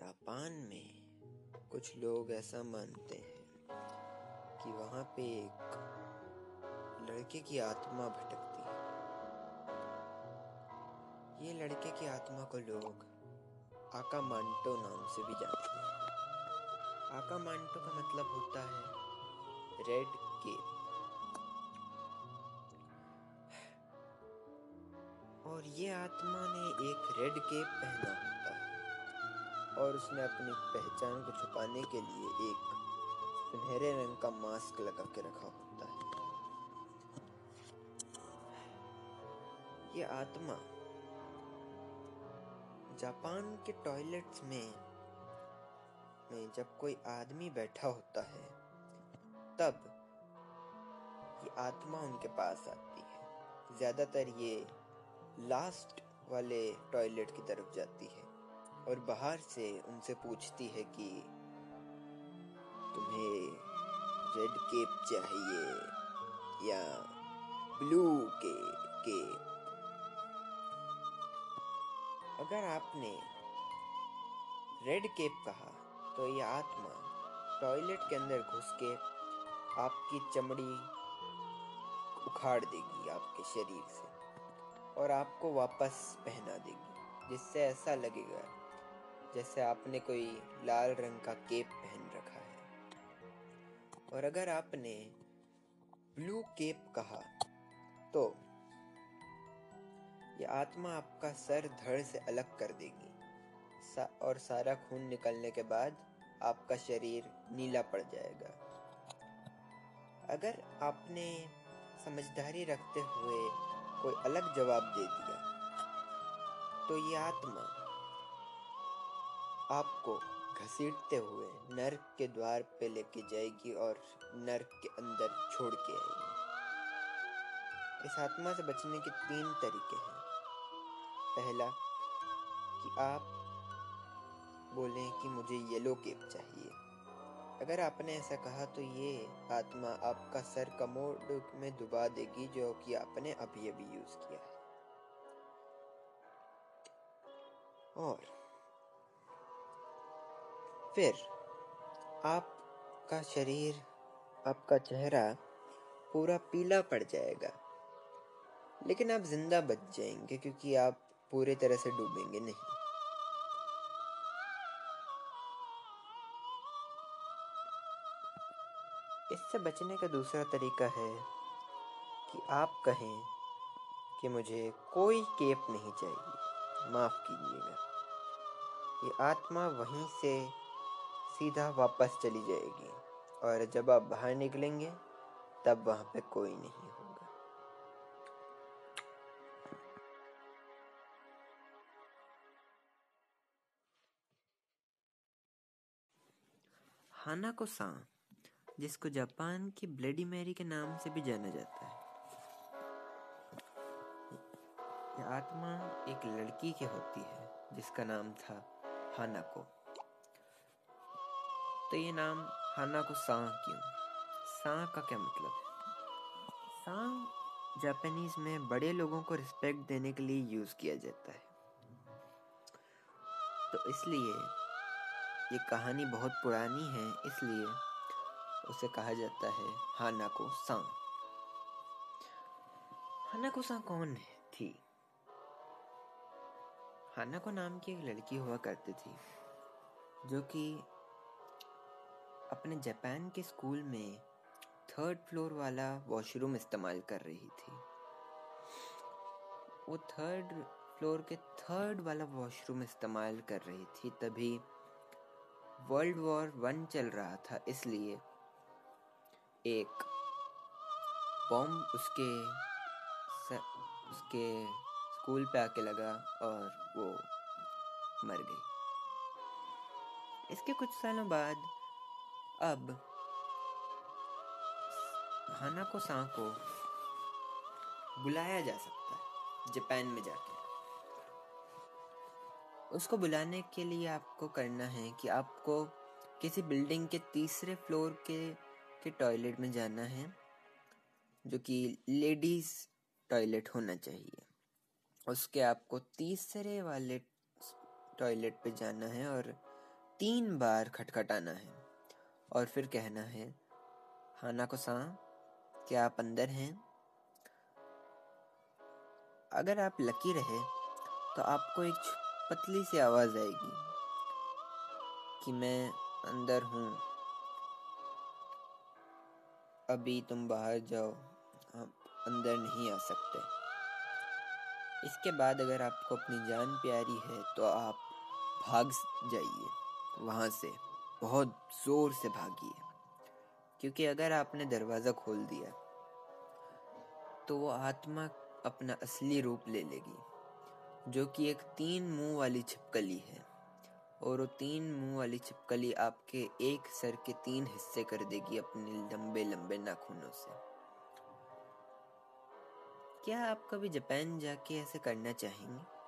Japan में कुछ लोग ऐसा मानते हैं कि वहाँ पे एक लड़के की आत्मा भटकती है। ये लड़के की आत्मा को लोग आका मांटो नाम से भी जानते हैं। आका मांटो का मतलब होता है रेड केप। और ये आत्मा ने एक रेड केप पहना होता है। और उसने अपनी पहचान को छुपाने के लिए एक सुनहरे रंग का मास्क लगा के रखा होता है। ये आत्मा जापान के टॉयलेट्स में में जब कोई आदमी बैठा होता है, तब ये आत्मा उनके पास आती है। ज़्यादातर ये लास्ट वाले टॉयलेट की तरफ़ जाती है। और बाहर से उनसे पूछती है कि तुम्हें रेड केप चाहिए या ब्लू के केप अगर आपने रेड केप कहा तो यह आत्मा टॉयलेट के अंदर घुस के आपकी चमड़ी उखाड़ देगी आपके शरीर से और आपको वापस पहना देगी, जिससे ऐसा लगेगा जैसे आपने कोई लाल रंग का केप पहन रखा है। और अगर आपने ब्लू केप कहा तो ये आत्मा आपका सर धड़ से अलग कर देगी। सा और सारा खून निकलने के बाद आपका शरीर नीला पड़ जाएगा। अगर आपने समझदारी रखते हुए कोई अलग जवाब दे दिया तो ये आत्मा आपको घसीटते हुए नर्क के द्वार पे लेके जाएगी और नर्क के अंदर छोड़ के आएगी। इस आत्मा से बचने के तीन तरीके हैं। पहला, कि आप बोलें कि मुझे येलो केप चाहिए। अगर आपने ऐसा कहा तो ये आत्मा आपका सर कमोड में डुबा देगी जो कि आपने अभी अभी यूज़ किया है। और फिर आपका शरीर, आपका चेहरा पूरा पीला पड़ जाएगा। लेकिन आप ज़िंदा बच जाएँगे क्योंकि आप पूरे तरह से डूबेंगे नहीं। इससे बचने का दूसरा तरीका है कि आप कहें कि मुझे कोई केप नहीं चाहिए। माफ़ कीजिएगा। ये आत्मा वहीं से सीधा वापस चली जाएगी और जब आप बाहर निकलेंगे, तब वहाँ पे कोई नहीं होगा। हाना को सा जिसको जापान की ब्लडी मैरी के नाम से भी जाना जाता है। आत्मा एक लड़की की होती है, जिसका नाम था हानाको। तो ये नाम हाना को सा क्यों? सा का क्या मतलब है? सा जापानीज में बड़े लोगों को रिस्पेक्ट देने के लिए यूज़ किया जाता है। तो इसलिए ये कहानी बहुत पुरानी है, इसलिए उसे कहा जाता है हाना को सा हाना को सा कौन है? थी। हाना को नाम की एक लड़की हुआ करती थी, जो कि अपने जापान के स्कूल में थर्ड फ्लोर वाला वॉशरूम इस्तेमाल कर रही थी। वो थर्ड फ्लोर के थर्ड वाला वॉशरूम इस्तेमाल कर रही थी तभी वर्ल्ड वॉर वन चल रहा था इसलिए एक बॉम्ब उसके स, उसके स्कूल पे आके लगा और वो मर गई। इसके कुछ सालों बाद अब हाना को सा को बुलाया जा सकता है, जापान में जाके। उसको बुलाने के लिए आपको करना है कि आपको किसी बिल्डिंग के तीसरे फ्लोर के के टॉयलेट में जाना है, जो कि लेडीज़ टॉयलेट होना चाहिए। उसके आपको तीसरे वाले टॉयलेट पे जाना है और तीन बार खटखटाना है। और फिर कहना है, हाना को सा क्या आप अंदर हैं? अगर आप लकी रहे तो आपको एक पतली सी आवाज़ आएगी कि मैं अंदर हूँ। अभी तुम बाहर जाओ आप अंदर नहीं आ सकते। इसके बाद अगर आपको अपनी जान प्यारी है तो आप भाग जाइए, वहाँ से। बहुत ज़ोर से भागिए क्योंकि अगर आपने दरवाज़ा खोल दिया तो वो आत्मा अपना असली रूप ले लेगी, जो कि एक तीन मुँह वाली छिपकली है। और वो तीन मुँह वाली छिपकली आपके एक सर के तीन हिस्से कर देगी अपने लंबे लंबे नाखूनों से। क्या आप कभी जापान जाके ऐसे करना चाहेंगे?